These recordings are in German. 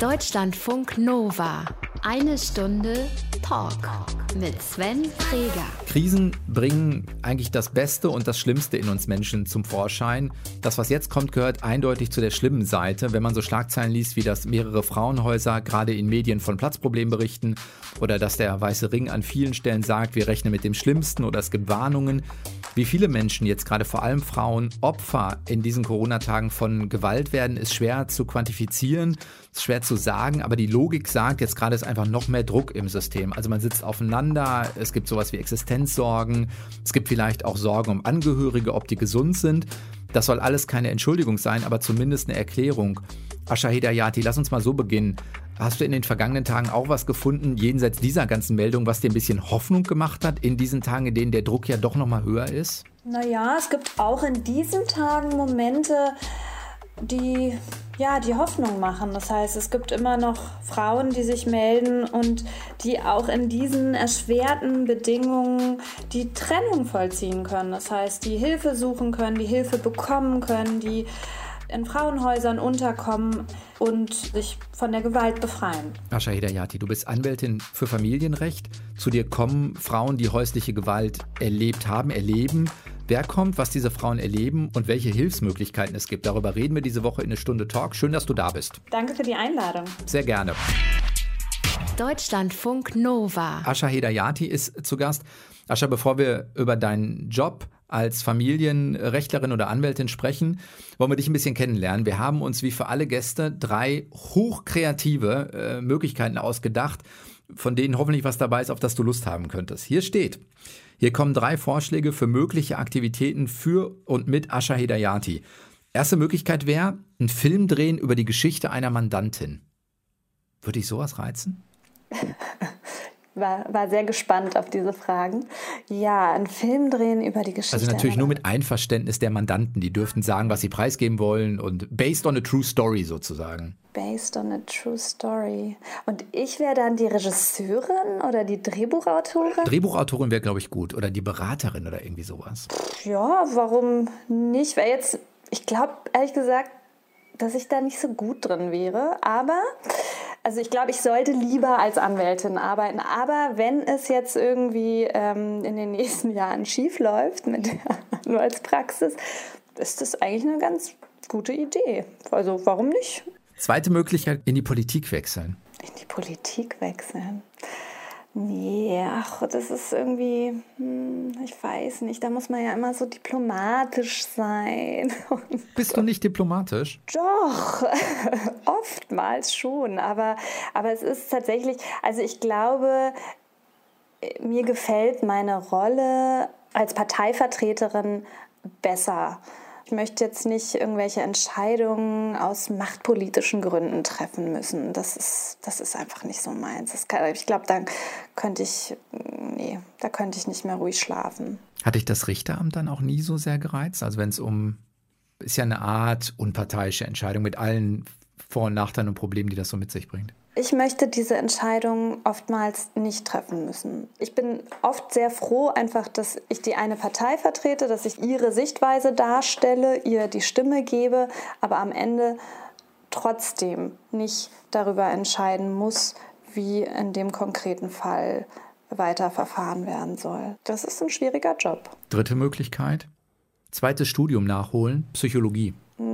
Deutschlandfunk Nova. Eine Stunde Talk mit Sven Freger. Krisen bringen eigentlich das Beste und das Schlimmste in uns Menschen zum Vorschein. Das, was jetzt kommt, gehört eindeutig zu der schlimmen Seite. Wenn man so Schlagzeilen liest, wie dass mehrere Frauenhäuser gerade in Medien von Platzproblemen berichten oder dass der Weiße Ring an vielen Stellen sagt, wir rechnen mit dem Schlimmsten oder es gibt Warnungen. Wie viele Menschen, jetzt gerade vor allem Frauen, Opfer in diesen Corona-Tagen von Gewalt werden, ist schwer zu quantifizieren, ist schwer zu sagen, aber die Logik sagt, jetzt gerade ist einfach noch mehr Druck im System. Also man sitzt aufeinander, es gibt sowas wie Existenzsorgen, es gibt vielleicht auch Sorgen um Angehörige, ob die gesund sind. Das soll alles keine Entschuldigung sein, aber zumindest eine Erklärung. Asha Hidayati, lass uns mal so beginnen. Hast du in den vergangenen Tagen auch was gefunden, jenseits dieser ganzen Meldung, was dir ein bisschen Hoffnung gemacht hat, in diesen Tagen, in denen der Druck ja doch nochmal höher ist? Naja, es gibt auch in diesen Tagen Momente, die ja, die Hoffnung machen. Das heißt, es gibt immer noch Frauen, die sich melden und die auch in diesen erschwerten Bedingungen die Trennung vollziehen können. Das heißt, die Hilfe suchen können, die Hilfe bekommen können, die in Frauenhäusern unterkommen und sich von der Gewalt befreien. Ascha Hidayati, du bist Anwältin für Familienrecht. Zu dir kommen Frauen, die häusliche Gewalt erlebt haben, erleben. Wer kommt, was diese Frauen erleben und welche Hilfsmöglichkeiten es gibt. Darüber reden wir diese Woche in eine Stunde Talk. Schön, dass du da bist. Danke für die Einladung. Sehr gerne. Deutschlandfunk Nova. Ascha Hedayati ist zu Gast. Ascha, bevor wir über deinen Job als Familienrechtlerin oder Anwältin sprechen, wollen wir dich ein bisschen kennenlernen. Wir haben uns wie für alle Gäste drei hochkreative äh, Möglichkeiten ausgedacht, von denen hoffentlich was dabei ist, auf das du Lust haben könntest. Hier steht, hier kommen drei Vorschläge für mögliche Aktivitäten für und mit Asha Hedayati. Erste Möglichkeit wäre, einen Film drehen über die Geschichte einer Mandantin. Würde ich sowas reizen? war, war sehr gespannt auf diese Fragen. Ja, einen Film drehen über die Geschichte. Also natürlich nur mit Einverständnis der Mandanten. Die dürften sagen, was sie preisgeben wollen und based on a true story sozusagen. Based on a true story. Und ich wäre dann die Regisseurin oder die Drehbuchautorin? Drehbuchautorin wäre, glaube ich, gut. Oder die Beraterin oder irgendwie sowas. Ja, warum nicht? Weil jetzt, ich glaube, ehrlich gesagt, dass ich da nicht so gut drin wäre. Aber also ich glaube, ich sollte lieber als Anwältin arbeiten. Aber wenn es jetzt irgendwie ähm, in den nächsten Jahren schief läuft mit der Anwaltspraxis, ist das eigentlich eine ganz gute Idee. Also warum nicht? Zweite Möglichkeit, in die Politik wechseln. In die Politik wechseln. Nee, ach, das ist irgendwie, hm, ich weiß nicht, da muss man ja immer so diplomatisch sein. Bist du nicht diplomatisch? Doch, oftmals schon, aber, aber es ist tatsächlich, also ich glaube, mir gefällt meine Rolle als Parteivertreterin besser. Möchte jetzt nicht irgendwelche Entscheidungen aus machtpolitischen Gründen treffen müssen. Das ist, das ist einfach nicht so meins. Kann, ich glaube, da könnte ich, nee, da könnte ich nicht mehr ruhig schlafen. Hatte ich das Richteramt dann auch nie so sehr gereizt? Also wenn es um, ist ja eine Art unparteiische Entscheidung mit allen Vor- und Nachteilen und Problemen, die das so mit sich bringt. Ich möchte diese Entscheidung oftmals nicht treffen müssen. Ich bin oft sehr froh, einfach, dass ich die eine Partei vertrete, dass ich ihre Sichtweise darstelle, ihr die Stimme gebe, aber am Ende trotzdem nicht darüber entscheiden muss, wie in dem konkreten Fall weiter verfahren werden soll. Das ist ein schwieriger Job. Dritte Möglichkeit, zweites Studium nachholen, Psychologie.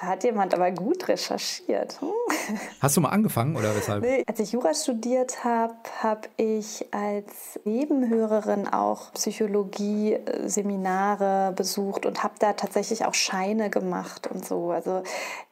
Da hat jemand aber gut recherchiert. Hm? Hast du mal angefangen oder weshalb? Nee. Als ich Jura studiert habe, habe ich als Nebenhörerin auch Psychologie-Seminare besucht und habe da tatsächlich auch Scheine gemacht und so. Also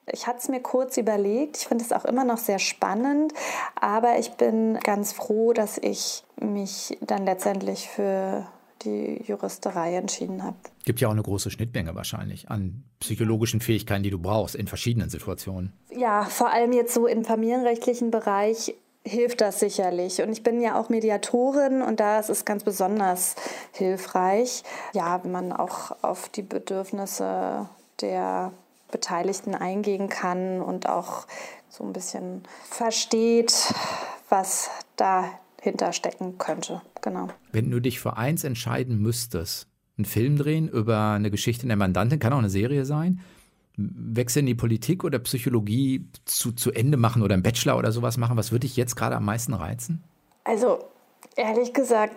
ich hatte es mir kurz überlegt. Ich finde es auch immer noch sehr spannend, aber ich bin ganz froh, dass ich mich dann letztendlich für die Juristerei entschieden habe. Gibt ja auch eine große Schnittmenge wahrscheinlich an psychologischen Fähigkeiten, die du brauchst in verschiedenen Situationen. Ja, vor allem jetzt so im familienrechtlichen Bereich hilft das sicherlich. Und ich bin ja auch Mediatorin und da ist es ganz besonders hilfreich, ja, wenn man auch auf die Bedürfnisse der Beteiligten eingehen kann und auch so ein bisschen versteht, was da hinterstecken könnte. Genau. Wenn du dich für eins entscheiden müsstest, einen Film drehen über eine Geschichte in der Mandantin, kann auch eine Serie sein, wechseln in die Politik oder Psychologie zu, zu Ende machen oder einen Bachelor oder sowas machen? Was würde dich jetzt gerade am meisten reizen? Also, ehrlich gesagt,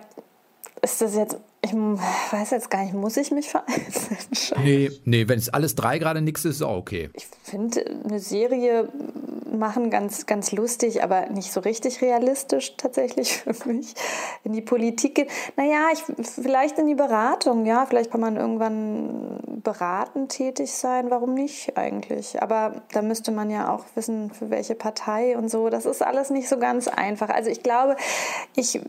ist das jetzt ich weiß jetzt gar nicht, muss ich mich für eins entscheiden? Nee, nee wenn es alles drei gerade nichts ist, ist auch okay. Ich finde eine Serie machen ganz, ganz lustig, aber nicht so richtig realistisch tatsächlich für mich. In die Politik gehen. Naja, ich, vielleicht in die Beratung, ja. Vielleicht kann man irgendwann beratend tätig sein. Warum nicht eigentlich? Aber da müsste man ja auch wissen, für welche Partei und so. Das ist alles nicht so ganz einfach. Also ich glaube, ich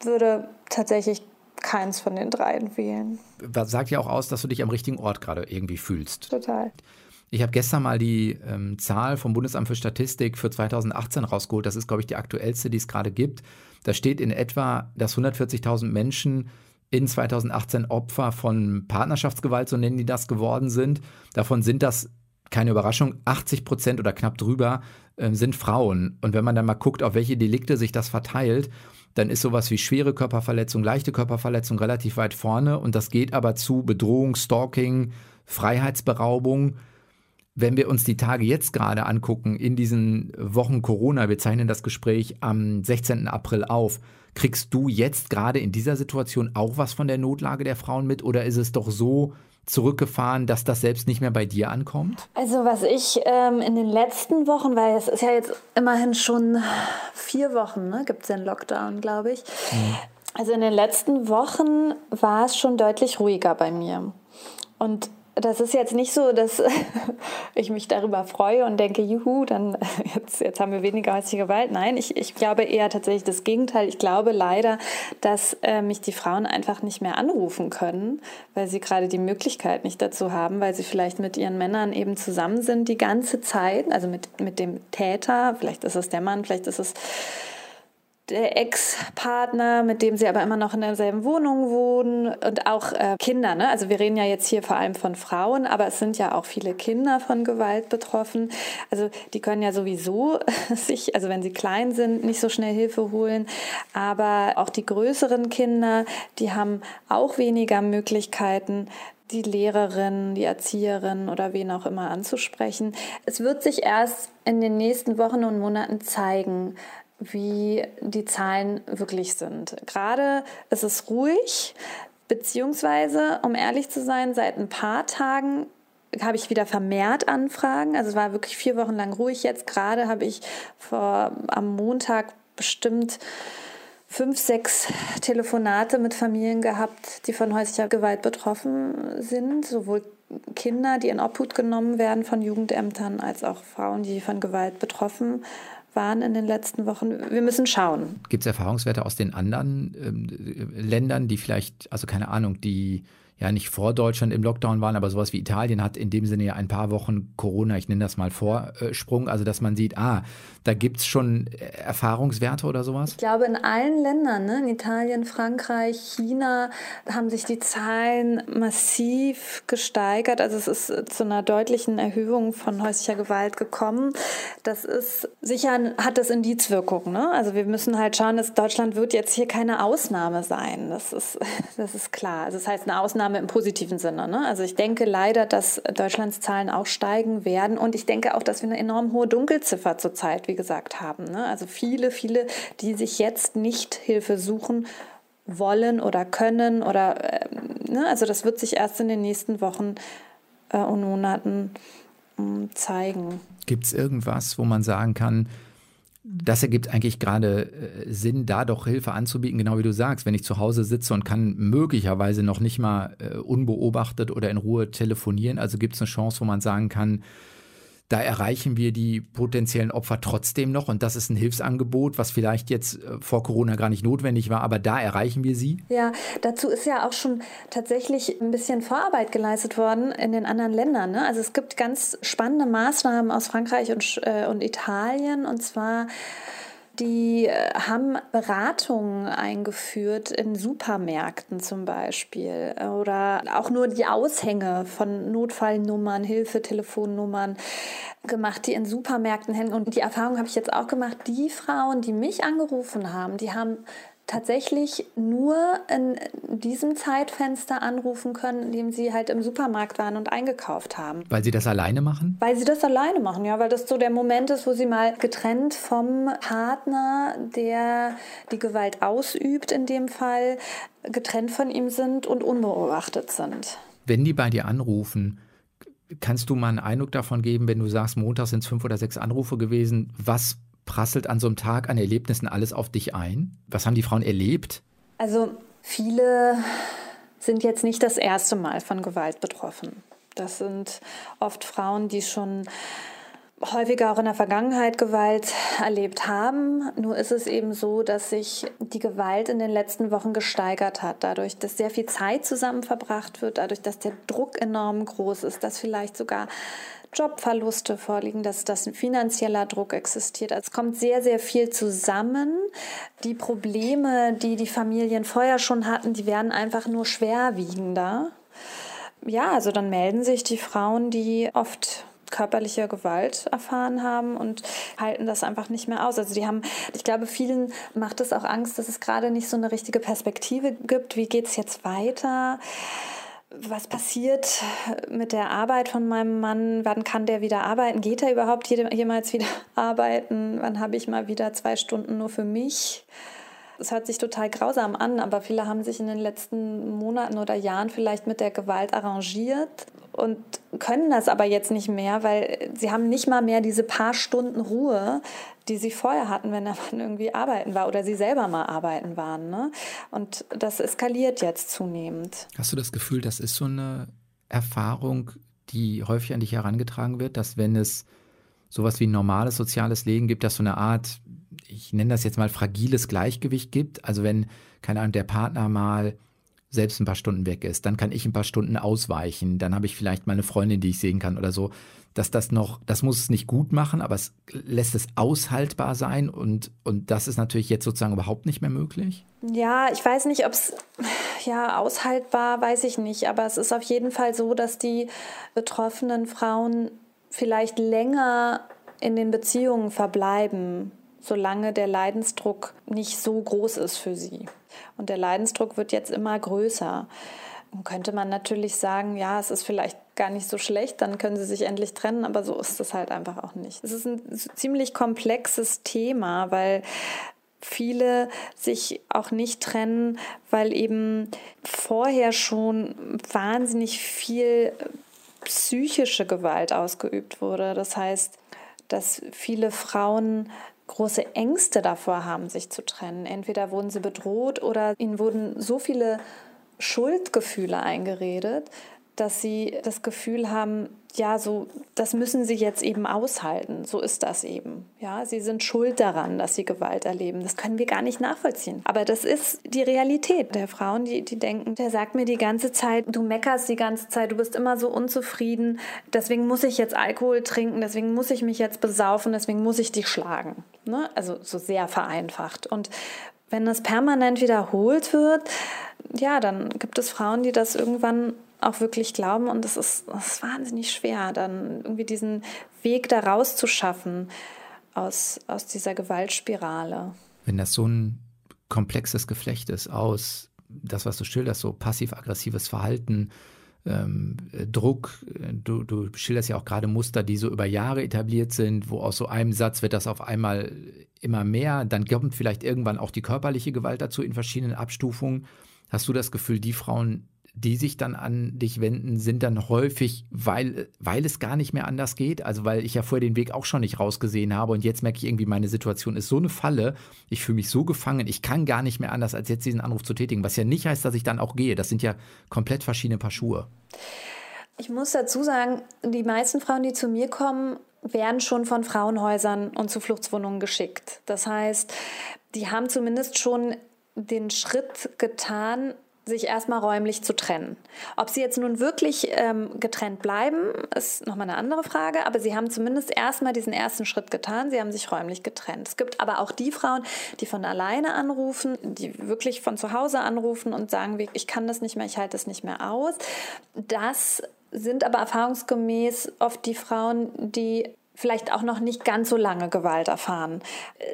würde tatsächlich keins von den dreien wählen. Das sagt ja auch aus, dass du dich am richtigen Ort gerade irgendwie fühlst. Total. Ich habe gestern mal die ähm, Zahl vom Bundesamt für Statistik für 2018 rausgeholt. Das ist, glaube ich, die aktuellste, die es gerade gibt. Da steht in etwa, dass 140.000 Menschen in 2018 Opfer von Partnerschaftsgewalt, so nennen die das, geworden sind. Davon sind das, keine Überraschung, 80 Prozent oder knapp drüber äh, sind Frauen. Und wenn man dann mal guckt, auf welche Delikte sich das verteilt, dann ist sowas wie schwere Körperverletzung, leichte Körperverletzung relativ weit vorne und das geht aber zu Bedrohung, Stalking, Freiheitsberaubung. Wenn wir uns die Tage jetzt gerade angucken, in diesen Wochen Corona, wir zeichnen das Gespräch am 16. April auf, kriegst du jetzt gerade in dieser Situation auch was von der Notlage der Frauen mit oder ist es doch so, zurückgefahren, dass das selbst nicht mehr bei dir ankommt? Also was ich ähm, in den letzten Wochen, weil es ist ja jetzt immerhin schon vier Wochen, ne, gibt es den Lockdown, glaube ich. Mhm. Also in den letzten Wochen war es schon deutlich ruhiger bei mir. Und das ist jetzt nicht so, dass ich mich darüber freue und denke, juhu, dann jetzt, jetzt haben wir weniger häusliche Gewalt. Nein, ich, ich glaube eher tatsächlich das Gegenteil. Ich glaube leider, dass äh, mich die Frauen einfach nicht mehr anrufen können, weil sie gerade die Möglichkeit nicht dazu haben, weil sie vielleicht mit ihren Männern eben zusammen sind die ganze Zeit, also mit, mit dem Täter, vielleicht ist es der Mann, vielleicht ist es der Ex-Partner, mit dem sie aber immer noch in derselben Wohnung wohnen und auch äh, Kinder. Ne? Also wir reden ja jetzt hier vor allem von Frauen, aber es sind ja auch viele Kinder von Gewalt betroffen. Also die können ja sowieso sich, also wenn sie klein sind, nicht so schnell Hilfe holen. Aber auch die größeren Kinder, die haben auch weniger Möglichkeiten, die Lehrerin, die Erzieherin oder wen auch immer anzusprechen. Es wird sich erst in den nächsten Wochen und Monaten zeigen, wie die Zahlen wirklich sind. Gerade ist es ruhig, beziehungsweise, um ehrlich zu sein, seit ein paar Tagen habe ich wieder vermehrt Anfragen. Also es war wirklich vier Wochen lang ruhig. Jetzt gerade habe ich vor, am Montag bestimmt fünf, sechs Telefonate mit Familien gehabt, die von häuslicher Gewalt betroffen sind, sowohl Kinder, die in Obhut genommen werden von Jugendämtern, als auch Frauen, die von Gewalt betroffen waren in den letzten Wochen. Wir müssen schauen. Gibt es Erfahrungswerte aus den anderen ähm, Ländern, die vielleicht, also keine Ahnung, die ja nicht vor Deutschland im Lockdown waren, aber sowas wie Italien hat in dem Sinne ja ein paar Wochen Corona, ich nenne das mal Vorsprung, also dass man sieht, ah, da gibt es schon Erfahrungswerte oder sowas? Ich glaube, in allen Ländern, ne, in Italien, Frankreich, China, haben sich die Zahlen massiv gesteigert. Also es ist zu einer deutlichen Erhöhung von häuslicher Gewalt gekommen. Das ist sicher, hat das Indizwirkung. Ne? Also wir müssen halt schauen, dass Deutschland wird jetzt hier keine Ausnahme sein. Das ist, das ist klar. Also das heißt, eine Ausnahme Ausnahme im positiven Sinne. Ne? Also ich denke leider, dass Deutschlands Zahlen auch steigen werden und ich denke auch, dass wir eine enorm hohe Dunkelziffer zurzeit, wie gesagt, haben. Ne? Also viele, viele, die sich jetzt nicht Hilfe suchen wollen oder können oder äh, ne? also das wird sich erst in den nächsten Wochen äh, und Monaten äh, zeigen. Gibt es irgendwas, wo man sagen kann, das ergibt eigentlich gerade äh, Sinn, da doch Hilfe anzubieten, genau wie du sagst. Wenn ich zu Hause sitze und kann möglicherweise noch nicht mal äh, unbeobachtet oder in Ruhe telefonieren, also gibt es eine Chance, wo man sagen kann, da erreichen wir die potenziellen Opfer trotzdem noch und das ist ein Hilfsangebot, was vielleicht jetzt äh, vor Corona gar nicht notwendig war, aber da erreichen wir sie. Ja, dazu ist ja auch schon tatsächlich ein bisschen Vorarbeit geleistet worden in den anderen Ländern. Ne? Also es gibt ganz spannende Maßnahmen aus Frankreich und, äh, und Italien und zwar die äh, haben Beratungen eingeführt in Supermärkten zum Beispiel oder auch nur die Aushänge von Notfallnummern, Hilfetelefonnummern gemacht, die in Supermärkten hängen. Und die Erfahrung habe ich jetzt auch gemacht, die Frauen, die mich angerufen haben, die haben tatsächlich nur in diesem Zeitfenster anrufen können, in dem sie halt im Supermarkt waren und eingekauft haben. Weil sie das alleine machen? Weil sie das alleine machen, ja, weil das so der Moment ist, wo sie mal getrennt vom Partner, der die Gewalt ausübt, in dem Fall, getrennt von ihm sind und unbeobachtet sind. Wenn die bei dir anrufen, kannst du mal einen Eindruck davon geben, wenn du sagst, Montag sind es fünf oder sechs Anrufe gewesen, was prasselt an so einem Tag an Erlebnissen alles auf dich ein? Was haben die Frauen erlebt? Also viele sind jetzt nicht das erste Mal von Gewalt betroffen. Das sind oft Frauen, die schon häufiger auch in der Vergangenheit Gewalt erlebt haben. Nur ist es eben so, dass sich die Gewalt in den letzten Wochen gesteigert hat, dadurch, dass sehr viel Zeit zusammen verbracht wird, dadurch, dass der Druck enorm groß ist, dass vielleicht sogar Jobverluste vorliegen, dass das ein finanzieller Druck existiert. Es kommt sehr, sehr viel zusammen. Die Probleme, die die Familien vorher schon hatten, die werden einfach nur schwerwiegender. Ja, also dann melden sich die Frauen, die oft körperliche Gewalt erfahren haben und halten das einfach nicht mehr aus. Also die haben, ich glaube, vielen macht es auch Angst, dass es gerade nicht so eine richtige Perspektive gibt. Wie geht es jetzt weiter? Was passiert mit der Arbeit von meinem Mann? Wann kann der wieder arbeiten? Geht er überhaupt jemals wieder arbeiten? Wann habe ich mal wieder zwei Stunden nur für mich? Es hört sich total grausam an, aber viele haben sich in den letzten Monaten oder Jahren vielleicht mit der Gewalt arrangiert und können das aber jetzt nicht mehr, weil sie haben nicht mal mehr diese paar Stunden Ruhe, die sie vorher hatten, wenn der Mann irgendwie arbeiten war oder sie selber mal arbeiten waren. Ne? Und das eskaliert jetzt zunehmend. Hast du das Gefühl, das ist so eine Erfahrung, die häufig an dich herangetragen wird, dass wenn es sowas wie ein normales soziales Leben gibt, dass so eine Art, ich nenne das jetzt mal fragiles Gleichgewicht gibt. Also wenn, keine Ahnung, der Partner mal selbst ein paar Stunden weg ist, dann kann ich ein paar Stunden ausweichen, dann habe ich vielleicht meine Freundin, die ich sehen kann oder so, dass das noch, das muss es nicht gut machen, aber es lässt es aushaltbar sein und, und das ist natürlich jetzt sozusagen überhaupt nicht mehr möglich? Ja, ich weiß nicht, ob es, ja, aushaltbar, weiß ich nicht, aber es ist auf jeden Fall so, dass die betroffenen Frauen vielleicht länger in den Beziehungen verbleiben, solange der Leidensdruck nicht so groß ist für sie. Und der Leidensdruck wird jetzt immer größer. Und könnte man natürlich sagen, ja, es ist vielleicht gar nicht so schlecht, dann können sie sich endlich trennen, aber so ist es halt einfach auch nicht. Es ist ein ziemlich komplexes Thema, weil viele sich auch nicht trennen, weil eben vorher schon wahnsinnig viel psychische Gewalt ausgeübt wurde. Das heißt, dass viele Frauen große Ängste davor haben, sich zu trennen. Entweder wurden sie bedroht oder ihnen wurden so viele Schuldgefühle eingeredet, dass sie das Gefühl haben, ja, so, das müssen sie jetzt eben aushalten. So ist das eben. Ja, sie sind schuld daran, dass sie Gewalt erleben. Das können wir gar nicht nachvollziehen. Aber das ist die Realität der Frauen, die, die denken, der sagt mir die ganze Zeit, du meckerst die ganze Zeit, du bist immer so unzufrieden. Deswegen muss ich jetzt Alkohol trinken, deswegen muss ich mich jetzt besaufen, deswegen muss ich dich schlagen. Ne? Also so sehr vereinfacht. Und wenn das permanent wiederholt wird, ja, dann gibt es Frauen, die das irgendwann auch wirklich glauben und es ist, ist wahnsinnig schwer, dann irgendwie diesen Weg da rauszuschaffen aus, aus dieser Gewaltspirale. Wenn das so ein komplexes Geflecht ist aus das, was du schilderst, so passiv-aggressives Verhalten, ähm, Druck, du, du schilderst ja auch gerade Muster, die so über Jahre etabliert sind, wo aus so einem Satz wird das auf einmal immer mehr, dann kommt vielleicht irgendwann auch die körperliche Gewalt dazu in verschiedenen Abstufungen. Hast du das Gefühl, die Frauen, die sich dann an dich wenden, sind dann häufig, weil, weil es gar nicht mehr anders geht. Also weil ich ja vorher den Weg auch schon nicht rausgesehen habe und jetzt merke ich irgendwie, meine Situation ist so eine Falle, ich fühle mich so gefangen, ich kann gar nicht mehr anders, als jetzt diesen Anruf zu tätigen. Was ja nicht heißt, dass ich dann auch gehe. Das sind ja komplett verschiedene Paar Schuhe. Ich muss dazu sagen, die meisten Frauen, die zu mir kommen, werden schon von Frauenhäusern und Zufluchtswohnungen geschickt. Das heißt, die haben zumindest schon den Schritt getan, sich erstmal räumlich zu trennen. Ob sie jetzt nun wirklich ähm, getrennt bleiben, ist nochmal eine andere Frage, aber sie haben zumindest erstmal diesen ersten Schritt getan, sie haben sich räumlich getrennt. Es gibt aber auch die Frauen, die von alleine anrufen, die wirklich von zu Hause anrufen und sagen, ich kann das nicht mehr, ich halte das nicht mehr aus. Das sind aber erfahrungsgemäß oft die Frauen, die vielleicht auch noch nicht ganz so lange Gewalt erfahren.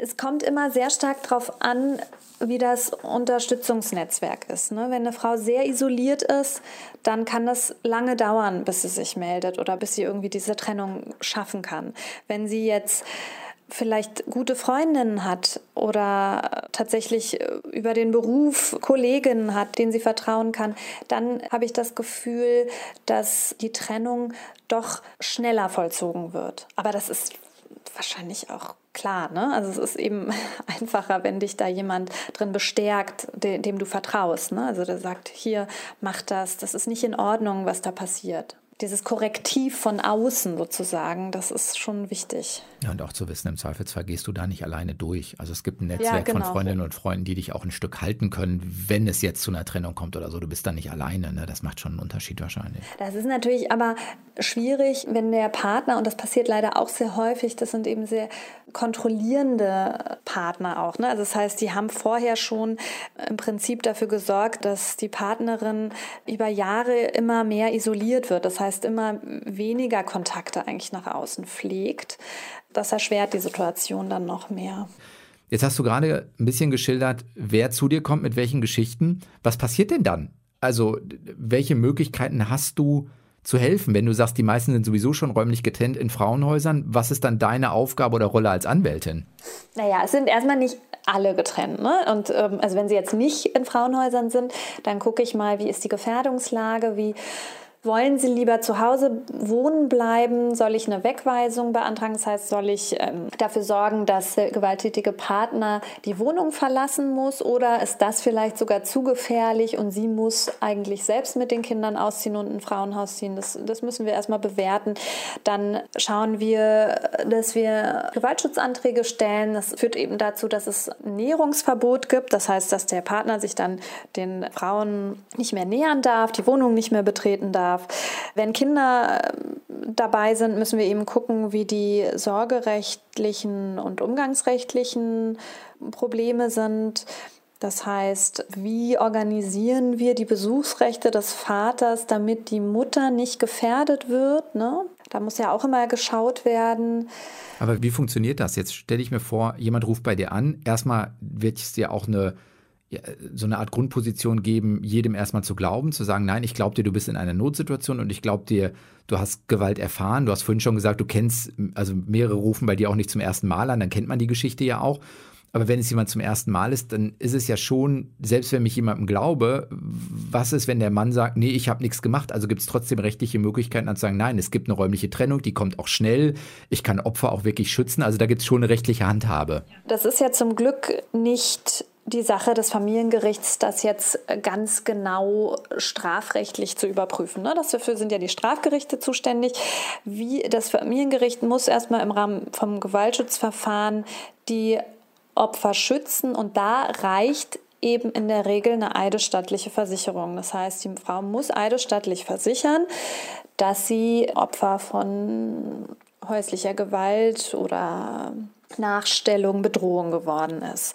Es kommt immer sehr stark darauf an, wie das Unterstützungsnetzwerk ist. Ne? Wenn eine Frau sehr isoliert ist, dann kann das lange dauern, bis sie sich meldet oder bis sie irgendwie diese Trennung schaffen kann. Wenn sie jetzt vielleicht gute Freundinnen hat oder tatsächlich äh, über den Beruf Kolleginnen hat, denen sie vertrauen kann, dann habe ich das Gefühl, dass die Trennung doch schneller vollzogen wird. Aber das ist wahrscheinlich auch klar. Ne? Also es ist eben einfacher, wenn dich da jemand drin bestärkt, dem, dem du vertraust. Ne? Also der sagt, hier, mach das, das ist nicht in Ordnung, was da passiert dieses Korrektiv von außen sozusagen, das ist schon wichtig. Ja, und auch zu wissen, im Zweifelsfall gehst du da nicht alleine durch. Also es gibt ein Netzwerk ja, genau. von Freundinnen und Freunden, die dich auch ein Stück halten können, wenn es jetzt zu einer Trennung kommt oder so. Du bist da nicht alleine. Ne? Das macht schon einen Unterschied wahrscheinlich. Das ist natürlich aber schwierig, wenn der Partner, und das passiert leider auch sehr häufig, das sind eben sehr kontrollierende Partner auch. Ne? Also das heißt, die haben vorher schon im Prinzip dafür gesorgt, dass die Partnerin über Jahre immer mehr isoliert wird. Das heißt, immer weniger Kontakte eigentlich nach außen pflegt. Das erschwert die Situation dann noch mehr. Jetzt hast du gerade ein bisschen geschildert, wer zu dir kommt, mit welchen Geschichten. Was passiert denn dann? Also, welche Möglichkeiten hast du, zu helfen, wenn du sagst, die meisten sind sowieso schon räumlich getrennt in Frauenhäusern? Was ist dann deine Aufgabe oder Rolle als Anwältin? Naja, es sind erstmal nicht alle getrennt. Ne? Und ähm, also wenn sie jetzt nicht in Frauenhäusern sind, dann gucke ich mal, wie ist die Gefährdungslage, wie wollen Sie lieber zu Hause wohnen bleiben? Soll ich eine Wegweisung beantragen? Das heißt, soll ich ähm, dafür sorgen, dass der gewalttätige Partner die Wohnung verlassen muss? Oder ist das vielleicht sogar zu gefährlich und sie muss eigentlich selbst mit den Kindern ausziehen und ein Frauenhaus ziehen? Das, das müssen wir erstmal bewerten. Dann schauen wir, dass wir Gewaltschutzanträge stellen. Das führt eben dazu, dass es ein Näherungsverbot gibt. Das heißt, dass der Partner sich dann den Frauen nicht mehr nähern darf, die Wohnung nicht mehr betreten darf darf. Wenn Kinder ähm, dabei sind, müssen wir eben gucken, wie die sorgerechtlichen und umgangsrechtlichen Probleme sind. Das heißt, wie organisieren wir die Besuchsrechte des Vaters, damit die Mutter nicht gefährdet wird? Ne? Da muss ja auch immer geschaut werden. Aber wie funktioniert das? Jetzt stelle ich mir vor, jemand ruft bei dir an. Erstmal wird es dir auch eine so eine Art Grundposition geben, jedem erstmal zu glauben, zu sagen, nein, ich glaube dir, du bist in einer Notsituation und ich glaube dir, du hast Gewalt erfahren. Du hast vorhin schon gesagt, du kennst, also mehrere rufen bei dir auch nicht zum ersten Mal an, dann kennt man die Geschichte ja auch. Aber wenn es jemand zum ersten Mal ist, dann ist es ja schon, selbst wenn mich jemandem glaube, was ist, wenn der Mann sagt, nee, ich habe nichts gemacht? Also gibt es trotzdem rechtliche Möglichkeiten, dann zu sagen, nein, es gibt eine räumliche Trennung, die kommt auch schnell. Ich kann Opfer auch wirklich schützen. Also da gibt es schon eine rechtliche Handhabe. Das ist ja zum Glück nicht die Sache des Familiengerichts, das jetzt ganz genau strafrechtlich zu überprüfen. Ne? Dafür sind ja die Strafgerichte zuständig. Wie das Familiengericht muss erstmal im Rahmen vom Gewaltschutzverfahren die Opfer schützen und da reicht eben in der Regel eine eidesstattliche Versicherung. Das heißt, die Frau muss eidesstattlich versichern, dass sie Opfer von häuslicher Gewalt oder Nachstellung, Bedrohung geworden ist.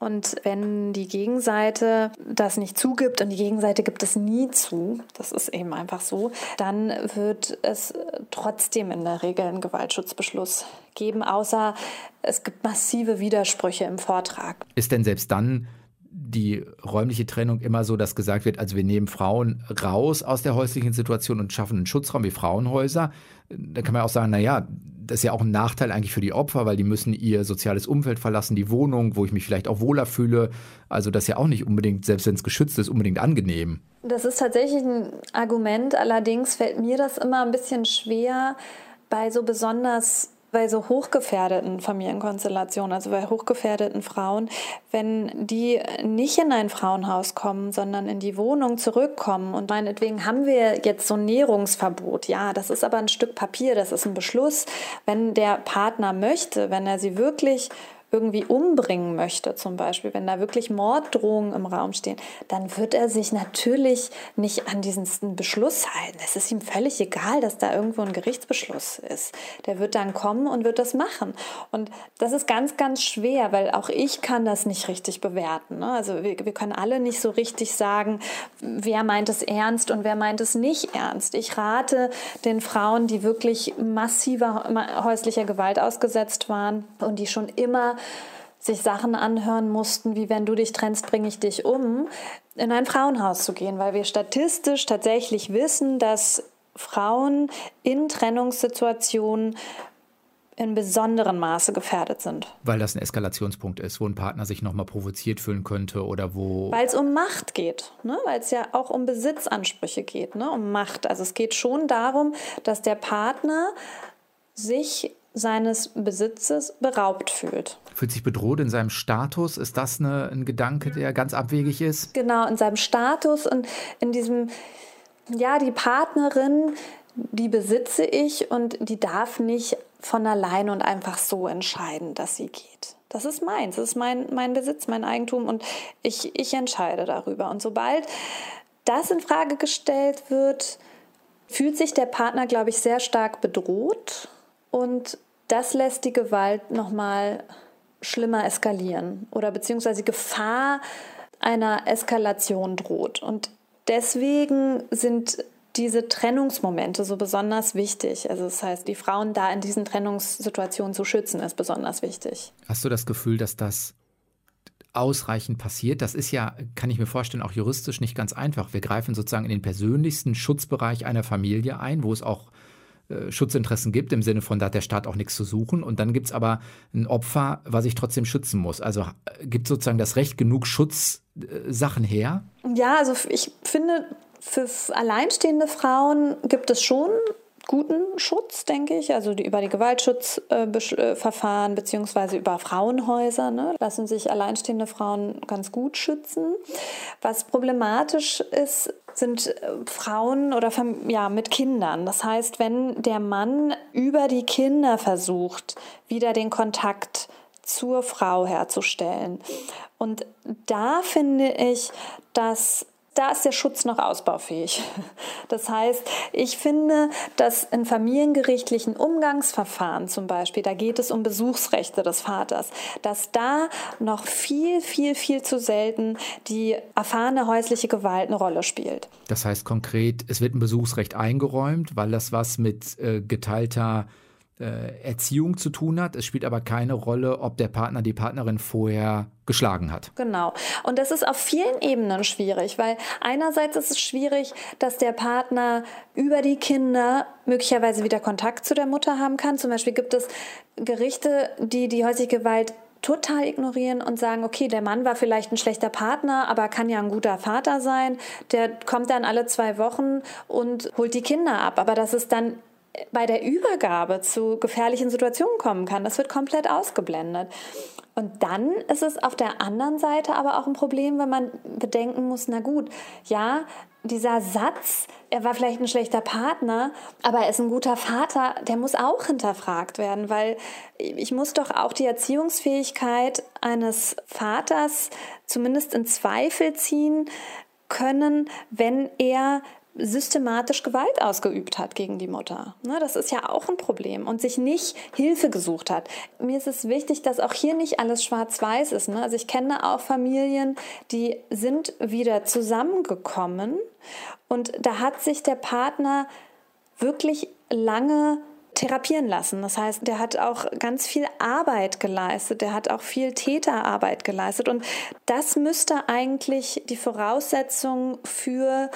Und wenn die Gegenseite das nicht zugibt und die Gegenseite gibt es nie zu, das ist eben einfach so, dann wird es trotzdem in der Regel einen Gewaltschutzbeschluss geben, außer es gibt massive Widersprüche im Vortrag. Ist denn selbst dann die räumliche Trennung immer so, dass gesagt wird, also wir nehmen Frauen raus aus der häuslichen Situation und schaffen einen Schutzraum wie Frauenhäuser. Da kann man auch sagen, naja, das ist ja auch ein Nachteil eigentlich für die Opfer, weil die müssen ihr soziales Umfeld verlassen, die Wohnung, wo ich mich vielleicht auch wohler fühle. Also das ist ja auch nicht unbedingt, selbst wenn es geschützt ist, unbedingt angenehm. Das ist tatsächlich ein Argument. Allerdings fällt mir das immer ein bisschen schwer bei so besonders bei so hochgefährdeten Familienkonstellationen, also bei hochgefährdeten Frauen, wenn die nicht in ein Frauenhaus kommen, sondern in die Wohnung zurückkommen. Und meinetwegen haben wir jetzt so ein Nährungsverbot. Ja, das ist aber ein Stück Papier, das ist ein Beschluss. Wenn der Partner möchte, wenn er sie wirklich irgendwie umbringen möchte, zum Beispiel, wenn da wirklich Morddrohungen im Raum stehen, dann wird er sich natürlich nicht an diesen Beschluss halten. Es ist ihm völlig egal, dass da irgendwo ein Gerichtsbeschluss ist. Der wird dann kommen und wird das machen. Und das ist ganz, ganz schwer, weil auch ich kann das nicht richtig bewerten. Ne? Also wir, wir können alle nicht so richtig sagen, wer meint es ernst und wer meint es nicht ernst. Ich rate den Frauen, die wirklich massiver häuslicher Gewalt ausgesetzt waren und die schon immer sich Sachen anhören mussten, wie wenn du dich trennst, bringe ich dich um, in ein Frauenhaus zu gehen, weil wir statistisch tatsächlich wissen, dass Frauen in Trennungssituationen in besonderem Maße gefährdet sind. Weil das ein Eskalationspunkt ist, wo ein Partner sich nochmal provoziert fühlen könnte oder wo. Weil es um Macht geht, ne? weil es ja auch um Besitzansprüche geht, ne? um Macht. Also es geht schon darum, dass der Partner sich seines Besitzes beraubt fühlt. Fühlt sich bedroht in seinem Status? Ist das eine, ein Gedanke, der ganz abwegig ist? Genau, in seinem Status und in diesem, ja, die Partnerin, die besitze ich und die darf nicht von alleine und einfach so entscheiden, dass sie geht. Das ist meins, das ist mein, mein Besitz, mein Eigentum und ich, ich entscheide darüber. Und sobald das in Frage gestellt wird, fühlt sich der Partner, glaube ich, sehr stark bedroht und das lässt die Gewalt nochmal schlimmer eskalieren oder beziehungsweise Gefahr einer Eskalation droht. Und deswegen sind diese Trennungsmomente so besonders wichtig. Also das heißt, die Frauen da in diesen Trennungssituationen zu schützen, ist besonders wichtig. Hast du das Gefühl, dass das ausreichend passiert? Das ist ja, kann ich mir vorstellen, auch juristisch nicht ganz einfach. Wir greifen sozusagen in den persönlichsten Schutzbereich einer Familie ein, wo es auch äh, Schutzinteressen gibt, im Sinne von, da hat der Staat auch nichts zu suchen. Und dann gibt es aber ein Opfer, was ich trotzdem schützen muss. Also äh, gibt sozusagen das Recht genug Schutzsachen her? Ja, also ich finde, für alleinstehende Frauen gibt es schon guten Schutz, denke ich. Also die, über die Gewaltschutzverfahren äh, beziehungsweise über Frauenhäuser ne, lassen sich alleinstehende Frauen ganz gut schützen. Was problematisch ist, sind äh, Frauen oder ja, mit Kindern. Das heißt, wenn der Mann über die Kinder versucht, wieder den Kontakt zur Frau herzustellen. Und da finde ich, dass da ist der Schutz noch ausbaufähig. Das heißt, ich finde, dass in familiengerichtlichen Umgangsverfahren zum Beispiel, da geht es um Besuchsrechte des Vaters, dass da noch viel, viel, viel zu selten die erfahrene häusliche Gewalt eine Rolle spielt. Das heißt konkret, es wird ein Besuchsrecht eingeräumt, weil das was mit äh, geteilter äh, Erziehung zu tun hat. Es spielt aber keine Rolle, ob der Partner die Partnerin vorher geschlagen hat. Genau. Und das ist auf vielen Ebenen schwierig, weil einerseits ist es schwierig, dass der Partner über die Kinder möglicherweise wieder Kontakt zu der Mutter haben kann. Zum Beispiel gibt es Gerichte, die die häusliche Gewalt total ignorieren und sagen, okay, der Mann war vielleicht ein schlechter Partner, aber kann ja ein guter Vater sein. Der kommt dann alle zwei Wochen und holt die Kinder ab. Aber das ist dann bei der Übergabe zu gefährlichen Situationen kommen kann. Das wird komplett ausgeblendet. Und dann ist es auf der anderen Seite aber auch ein Problem, wenn man bedenken muss, na gut, ja, dieser Satz, er war vielleicht ein schlechter Partner, aber er ist ein guter Vater, der muss auch hinterfragt werden, weil ich muss doch auch die Erziehungsfähigkeit eines Vaters zumindest in Zweifel ziehen können, wenn er systematisch Gewalt ausgeübt hat gegen die Mutter. Ne, das ist ja auch ein Problem und sich nicht Hilfe gesucht hat. Mir ist es wichtig, dass auch hier nicht alles schwarz-weiß ist. Ne? Also ich kenne auch Familien, die sind wieder zusammengekommen und da hat sich der Partner wirklich lange therapieren lassen. Das heißt, der hat auch ganz viel Arbeit geleistet, der hat auch viel Täterarbeit geleistet und das müsste eigentlich die Voraussetzung für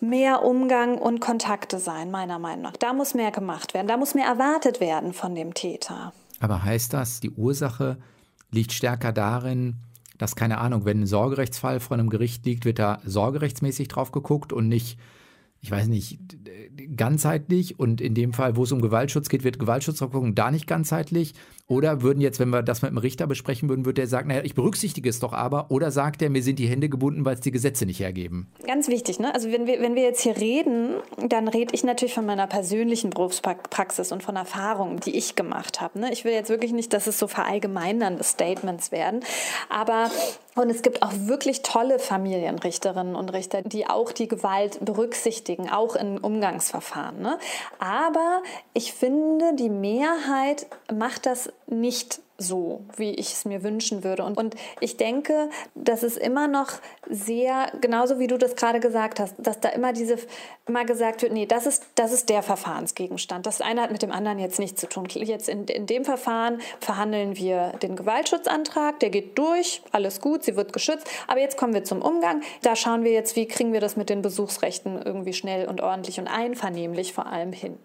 mehr Umgang und Kontakte sein, meiner Meinung nach. Da muss mehr gemacht werden, da muss mehr erwartet werden von dem Täter. Aber heißt das, die Ursache liegt stärker darin, dass, keine Ahnung, wenn ein Sorgerechtsfall vor einem Gericht liegt, wird da sorgerechtsmäßig drauf geguckt und nicht, ich weiß nicht, ganzheitlich und in dem Fall, wo es um Gewaltschutz geht, wird Gewaltschutz drauf geguckt und da nicht ganzheitlich? Oder würden jetzt, wenn wir das mit dem Richter besprechen würden, würde er sagen, naja, ich berücksichtige es doch aber. Oder sagt er, mir sind die Hände gebunden, weil es die Gesetze nicht hergeben? Ganz wichtig, ne? Also wenn wir, wenn wir jetzt hier reden, dann rede ich natürlich von meiner persönlichen Berufspraxis und von Erfahrungen, die ich gemacht habe. Ne? Ich will jetzt wirklich nicht, dass es so verallgemeinernde Statements werden. Aber und es gibt auch wirklich tolle Familienrichterinnen und Richter, die auch die Gewalt berücksichtigen, auch in Umgangsverfahren. Ne? Aber ich finde, die Mehrheit macht das nicht so, wie ich es mir wünschen würde. Und, und ich denke, dass es immer noch sehr, genauso wie du das gerade gesagt hast, dass da immer diese, immer gesagt wird, nee, das ist, das ist der Verfahrensgegenstand. Das eine hat mit dem anderen jetzt nichts zu tun. Jetzt in, in dem Verfahren verhandeln wir den Gewaltschutzantrag, der geht durch, alles gut, sie wird geschützt. Aber jetzt kommen wir zum Umgang. Da schauen wir jetzt, wie kriegen wir das mit den Besuchsrechten irgendwie schnell und ordentlich und einvernehmlich vor allem hin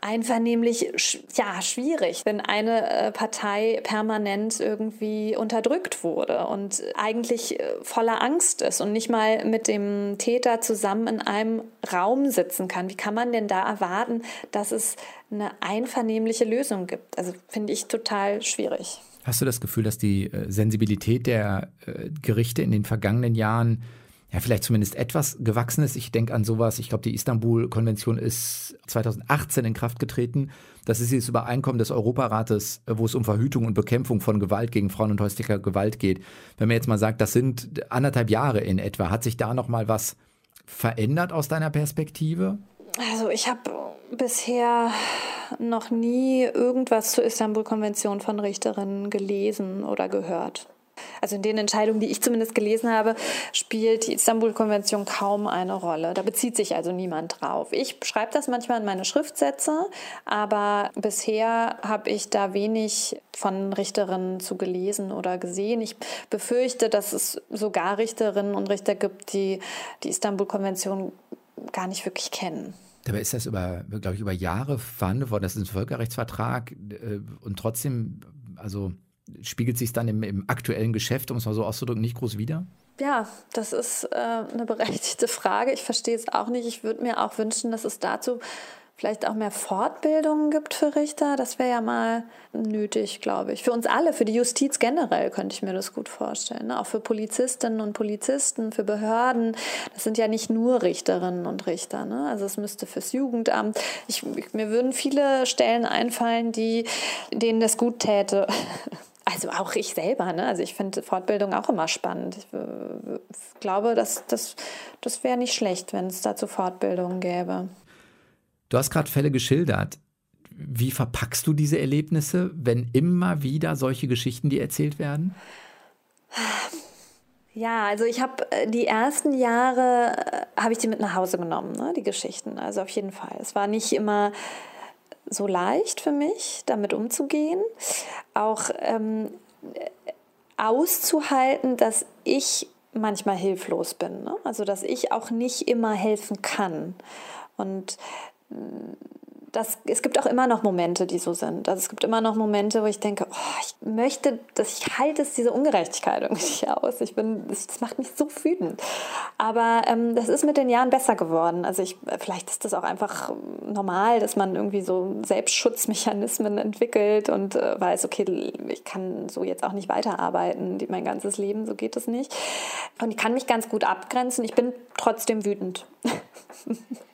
einvernehmlich ja schwierig, wenn eine äh, Partei permanent irgendwie unterdrückt wurde und eigentlich äh, voller Angst ist und nicht mal mit dem Täter zusammen in einem Raum sitzen kann. Wie kann man denn da erwarten, dass es eine einvernehmliche Lösung gibt? Also finde ich total schwierig. Hast du das Gefühl, dass die äh, Sensibilität der Gerichte in den vergangenen Jahren ja, vielleicht zumindest etwas gewachsen ist. Ich denke an sowas, ich glaube, die Istanbul-Konvention ist 2018 in Kraft getreten. Das ist das Übereinkommen des Europarates, wo es um Verhütung und Bekämpfung von Gewalt gegen Frauen und häuslicher Gewalt geht. Wenn man jetzt mal sagt, das sind anderthalb Jahre in etwa, hat sich da noch mal was verändert aus deiner Perspektive? Also ich habe bisher noch nie irgendwas zur Istanbul-Konvention von Richterinnen gelesen oder gehört. Also in den Entscheidungen, die ich zumindest gelesen habe, spielt die Istanbul-Konvention kaum eine Rolle. Da bezieht sich also niemand drauf. Ich schreibe das manchmal in meine Schriftsätze, aber bisher habe ich da wenig von Richterinnen zu gelesen oder gesehen. Ich befürchte, dass es sogar Richterinnen und Richter gibt, die die Istanbul-Konvention gar nicht wirklich kennen. Dabei ist das über, glaube ich, über Jahre verhandelt worden. Das ist ein Völkerrechtsvertrag äh, und trotzdem, also spiegelt sich dann im, im, aktuellen Geschäft, um es mal so auszudrücken, nicht groß wieder? Ja, das ist äh, eine berechtigte Frage. Ich verstehe es auch nicht. Ich würde mir auch wünschen, dass es dazu vielleicht auch mehr Fortbildungen gibt für Richter. Das wäre ja mal nötig, glaube ich. Für uns alle, für die Justiz generell könnte ich mir das gut vorstellen. Ne? Auch für Polizistinnen und Polizisten, für Behörden. Das sind ja nicht nur Richterinnen und Richter. Ne? Also es müsste fürs Jugendamt. Ich, mir würden viele Stellen einfallen, die, denen das gut täte. Also auch ich selber, ne? Also ich finde Fortbildung auch immer spannend. Ich äh, glaube, dass das, das wäre nicht schlecht, wenn es dazu Fortbildungen gäbe. Du hast gerade Fälle geschildert. Wie verpackst du diese Erlebnisse, wenn immer wieder solche Geschichten dir erzählt werden? Ja, also ich habe äh, die ersten Jahre äh, habe ich die mit nach Hause genommen, ne, die Geschichten. Also auf jeden Fall. Es war nicht immer so leicht für mich, damit umzugehen. Auch ähm, auszuhalten, dass ich manchmal hilflos bin. Ne? Also dass ich auch nicht immer helfen kann. Und das, es gibt auch immer noch Momente, die so sind. Also es gibt immer noch Momente, wo ich denke, oh, ich möchte, dass ich halte es diese Ungerechtigkeit irgendwie aus. Ich bin, das macht mich so wütend. Aber ähm, das ist mit den Jahren besser geworden. Also ich, vielleicht ist das auch einfach normal, dass man irgendwie so Selbstschutzmechanismen entwickelt und äh, weiß, okay, ich kann so jetzt auch nicht weiterarbeiten, mein ganzes Leben, so geht es nicht. Und ich kann mich ganz gut abgrenzen. Ich bin trotzdem wütend.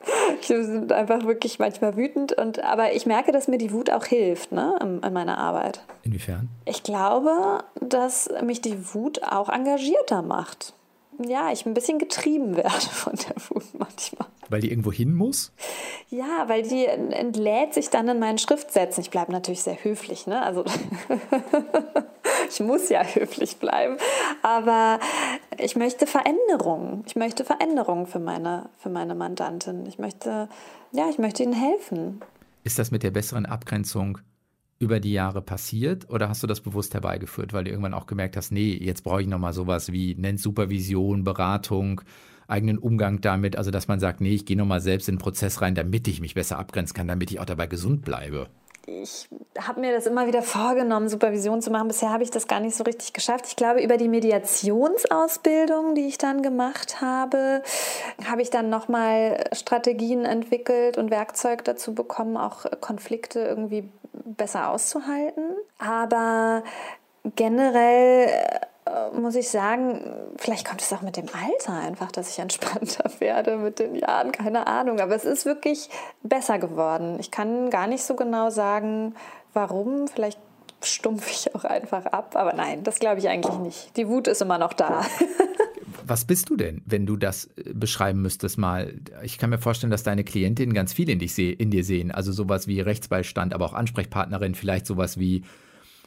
Ich bin einfach wirklich manchmal wütend. Und, aber ich merke, dass mir die Wut auch hilft ne, an, an meiner Arbeit. Inwiefern? Ich glaube, dass mich die Wut auch engagierter macht. Ja, ich ein bisschen getrieben werde von der Wut manchmal. Weil die irgendwo hin muss? Ja, weil die entlädt sich dann in meinen Schriftsätzen. Ich bleibe natürlich sehr höflich, ne? Also ich muss ja höflich bleiben. Aber ich möchte Veränderungen. Ich möchte Veränderungen für meine, für meine Mandantin. Ich möchte, ja, ich möchte ihnen helfen. Ist das mit der besseren Abgrenzung über die Jahre passiert oder hast du das bewusst herbeigeführt, weil du irgendwann auch gemerkt hast, nee, jetzt brauche ich nochmal sowas wie nennt Supervision, Beratung, eigenen Umgang damit, also dass man sagt, nee, ich gehe nochmal selbst in den Prozess rein, damit ich mich besser abgrenzen kann, damit ich auch dabei gesund bleibe? ich habe mir das immer wieder vorgenommen, Supervision zu machen. Bisher habe ich das gar nicht so richtig geschafft. Ich glaube, über die Mediationsausbildung, die ich dann gemacht habe, habe ich dann nochmal Strategien entwickelt und Werkzeug dazu bekommen, auch Konflikte irgendwie besser auszuhalten. Aber generell äh, muss ich sagen, vielleicht kommt es auch mit dem Alter einfach, dass ich entspannter werde mit den Jahren, keine Ahnung. Aber es ist wirklich besser geworden. Ich kann gar nicht so genau sagen, warum. Vielleicht stumpfe ich auch einfach ab. Aber nein, das glaube ich eigentlich nicht. Die Wut ist immer noch da. Was bist du denn, wenn du das äh, beschreiben müsstest mal? Ich kann mir vorstellen, dass deine Klientinnen ganz viel in, dich in dir sehen. Also sowas wie Rechtsbeistand, aber auch Ansprechpartnerin, vielleicht sowas wie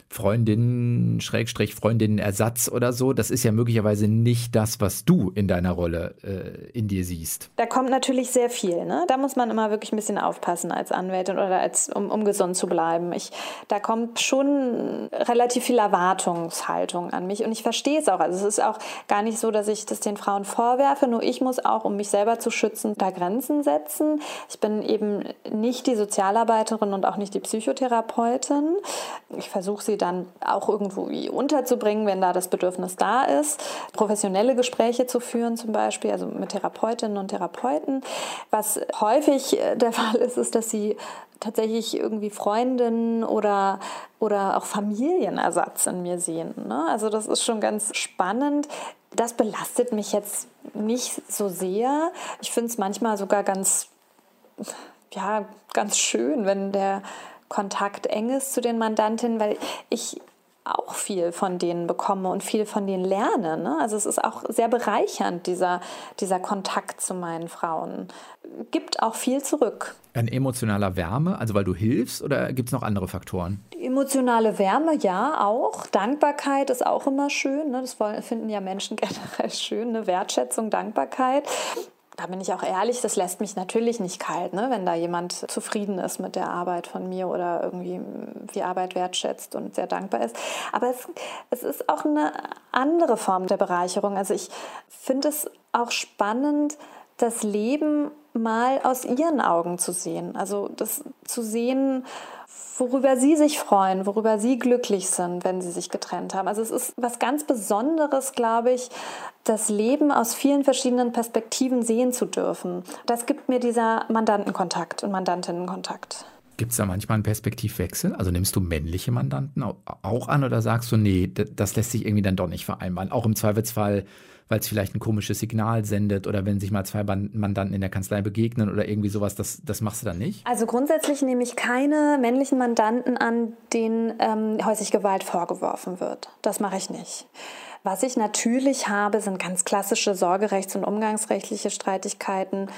Freundin, Schrägstrich, Freundinnenersatz oder so, das ist ja möglicherweise nicht das, was du in deiner Rolle äh, in dir siehst. Da kommt natürlich sehr viel. Ne? Da muss man immer wirklich ein bisschen aufpassen als Anwältin oder als, um, um gesund zu bleiben. Ich, da kommt schon relativ viel Erwartungshaltung an mich und ich verstehe es auch. Also es ist auch gar nicht so, dass ich das den Frauen vorwerfe, nur ich muss auch, um mich selber zu schützen, da Grenzen setzen. Ich bin eben nicht die Sozialarbeiterin und auch nicht die Psychotherapeutin. Ich versuche sie dann auch irgendwo unterzubringen, wenn da das Bedürfnis da ist. Professionelle Gespräche zu führen zum Beispiel, also mit Therapeutinnen und Therapeuten. Was häufig äh, der Fall ist, ist, dass sie tatsächlich irgendwie Freundinnen oder, oder auch Familienersatz in mir sehen. Ne? Also das ist schon ganz spannend. Das belastet mich jetzt nicht so sehr. Ich finde es manchmal sogar ganz, ja, ganz schön, wenn der Kontakt eng ist zu den Mandantinnen, weil ich auch viel von denen bekomme und viel von denen lerne. Ne? Also es ist auch sehr bereichernd, dieser, dieser Kontakt zu meinen Frauen. Gibt auch viel zurück. Ein emotionaler Wärme, also weil du hilfst, oder gibt es noch andere Faktoren? Emotionale Wärme, ja, auch. Dankbarkeit ist auch immer schön. Ne? Das finden ja Menschen generell schön. Ne? Wertschätzung, Dankbarkeit da bin ich auch ehrlich, das lässt mich natürlich nicht kalt, ne? wenn da jemand zufrieden ist mit der Arbeit von mir oder irgendwie die Arbeit wertschätzt und sehr dankbar ist. Aber es, es ist auch eine andere Form der Bereicherung. Also ich finde es auch spannend, das Leben mal aus ihren Augen zu sehen. Also das zu sehen, worüber sie sich freuen, worüber sie glücklich sind, wenn sie sich getrennt haben. Also es ist was ganz Besonderes, glaube ich, das Leben aus vielen verschiedenen Perspektiven sehen zu dürfen. Das gibt mir dieser Mandantenkontakt und Mandantinnenkontakt. Gibt es da manchmal einen Perspektivwechsel? Also nimmst du männliche Mandanten auch an oder sagst du, nee, das lässt sich irgendwie dann doch nicht vereinbaren? Auch im Zweifelsfall weil es vielleicht ein komisches Signal sendet oder wenn sich mal zwei Mandanten in der Kanzlei begegnen oder irgendwie sowas, das, das machst du dann nicht? Also grundsätzlich nehme ich keine männlichen Mandanten an, denen ähm, häusliche Gewalt vorgeworfen wird. Das mache ich nicht. Was ich natürlich habe, sind ganz klassische sorgerechts- und umgangsrechtliche Streitigkeiten,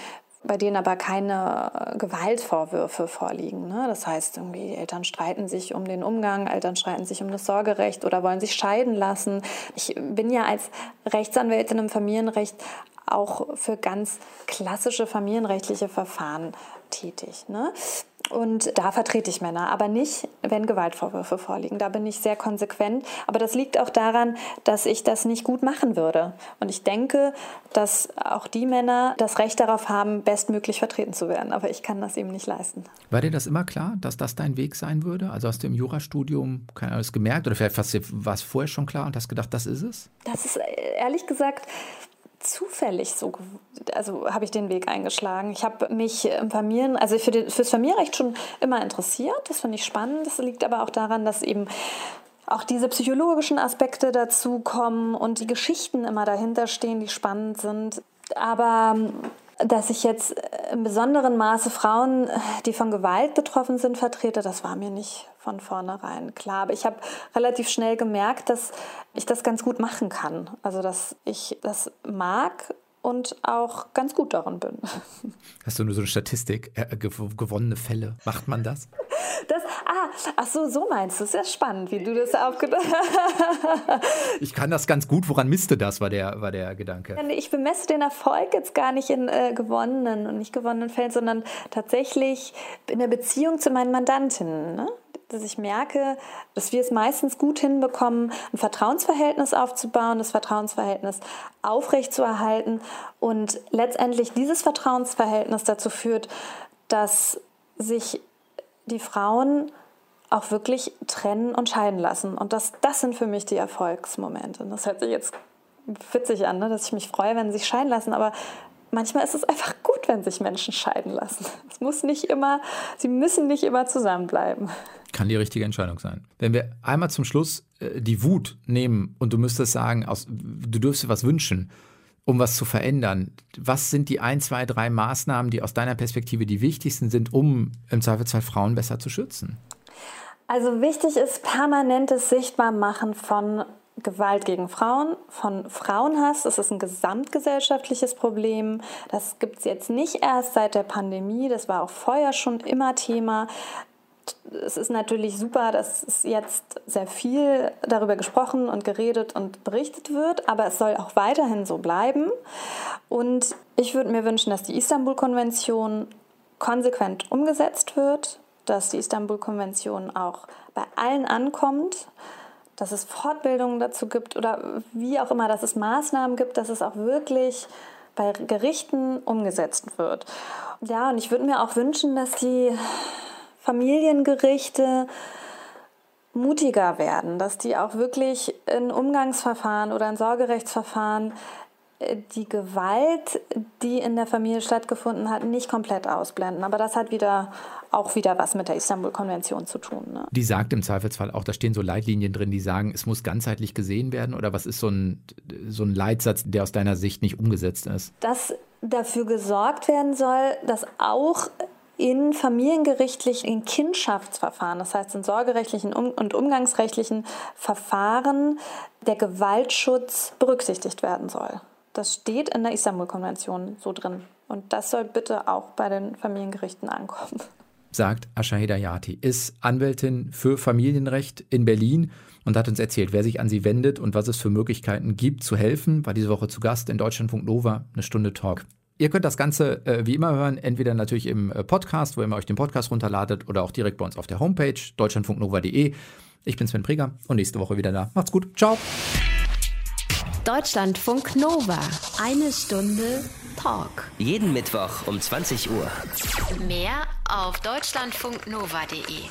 bei denen aber keine Gewaltvorwürfe vorliegen. Ne? Das heißt, irgendwie Eltern streiten sich um den Umgang, Eltern streiten sich um das Sorgerecht oder wollen sich scheiden lassen. Ich bin ja als Rechtsanwältin im Familienrecht auch für ganz klassische familienrechtliche Verfahren tätig. Ne? Und da vertrete ich Männer, aber nicht, wenn Gewaltvorwürfe vorliegen. Da bin ich sehr konsequent. Aber das liegt auch daran, dass ich das nicht gut machen würde. Und ich denke, dass auch die Männer das Recht darauf haben, bestmöglich vertreten zu werden. Aber ich kann das eben nicht leisten. War dir das immer klar, dass das dein Weg sein würde? Also hast du im Jurastudium alles gemerkt oder vielleicht war es vorher schon klar und hast gedacht, das ist es? Das ist ehrlich gesagt zufällig so, also habe ich den Weg eingeschlagen. Ich habe mich im Familien, also für die, fürs Familienrecht schon immer interessiert. Das finde ich spannend. Das liegt aber auch daran, dass eben auch diese psychologischen Aspekte dazu kommen und die Geschichten immer dahinter stehen, die spannend sind. Aber dass ich jetzt im besonderen Maße Frauen, die von Gewalt betroffen sind, vertrete, das war mir nicht von vornherein klar. Aber ich habe relativ schnell gemerkt, dass ich das ganz gut machen kann. Also dass ich das mag und auch ganz gut darin bin. Hast du nur so eine Statistik, äh, gewonnene Fälle? Macht man das? Das, ah, ach so, so meinst du. Das ist ja spannend, wie du das aufgedacht hast. ich kann das ganz gut. Woran misst du das, war der, war der Gedanke. Ich bemesse den Erfolg jetzt gar nicht in äh, gewonnenen und nicht gewonnenen Fällen, sondern tatsächlich in der Beziehung zu meinen Mandantinnen. Ne? Dass ich merke, dass wir es meistens gut hinbekommen, ein Vertrauensverhältnis aufzubauen, das Vertrauensverhältnis aufrechtzuerhalten und letztendlich dieses Vertrauensverhältnis dazu führt, dass sich die Frauen auch wirklich trennen und scheiden lassen. Und das, das sind für mich die Erfolgsmomente. Und das hört sich jetzt witzig an, ne? dass ich mich freue, wenn sie sich scheiden lassen, aber manchmal ist es einfach gut, wenn sich Menschen scheiden lassen. Es muss nicht immer, sie müssen nicht immer zusammenbleiben. Kann die richtige Entscheidung sein. Wenn wir einmal zum Schluss äh, die Wut nehmen und du müsstest sagen, aus, du dürfst dir was wünschen, um was zu verändern. Was sind die ein, zwei, drei Maßnahmen, die aus deiner Perspektive die wichtigsten sind, um im Zweifelsfall Frauen besser zu schützen? Also wichtig ist permanentes Sichtbarmachen von Gewalt gegen Frauen, von Frauenhass. Das ist ein gesamtgesellschaftliches Problem. Das gibt es jetzt nicht erst seit der Pandemie. Das war auch vorher schon immer Thema. Es ist natürlich super, dass es jetzt sehr viel darüber gesprochen und geredet und berichtet wird, aber es soll auch weiterhin so bleiben. Und ich würde mir wünschen, dass die Istanbul-Konvention konsequent umgesetzt wird, dass die Istanbul-Konvention auch bei allen ankommt dass es Fortbildungen dazu gibt oder wie auch immer, dass es Maßnahmen gibt, dass es auch wirklich bei Gerichten umgesetzt wird. Ja, und ich würde mir auch wünschen, dass die Familiengerichte mutiger werden, dass die auch wirklich in Umgangsverfahren oder in Sorgerechtsverfahren die Gewalt, die in der Familie stattgefunden hat, nicht komplett ausblenden. Aber das hat wieder auch wieder was mit der Istanbul-Konvention zu tun. Ne? Die sagt im Zweifelsfall auch, da stehen so Leitlinien drin, die sagen, es muss ganzheitlich gesehen werden. Oder was ist so ein, so ein Leitsatz, der aus deiner Sicht nicht umgesetzt ist? Dass dafür gesorgt werden soll, dass auch in familiengerichtlichen Kindschaftsverfahren, das heißt in sorgerechtlichen und umgangsrechtlichen Verfahren, der Gewaltschutz berücksichtigt werden soll. Das steht in der Istanbul-Konvention so drin. Und das soll bitte auch bei den Familiengerichten ankommen. Sagt Asha Hedayati, ist Anwältin für Familienrecht in Berlin und hat uns erzählt, wer sich an sie wendet und was es für Möglichkeiten gibt, zu helfen. War diese Woche zu Gast in Deutschlandfunk Nova, eine Stunde Talk. Ihr könnt das Ganze äh, wie immer hören, entweder natürlich im äh, Podcast, wo ihr euch den Podcast runterladet, oder auch direkt bei uns auf der Homepage deutschlandfunknova.de. Ich bin Sven Preger und nächste Woche wieder da. Macht's gut. Ciao. Deutschlandfunk Nova. Eine Stunde Talk. Jeden Mittwoch um 20 Uhr. Mehr auf deutschlandfunknova.de.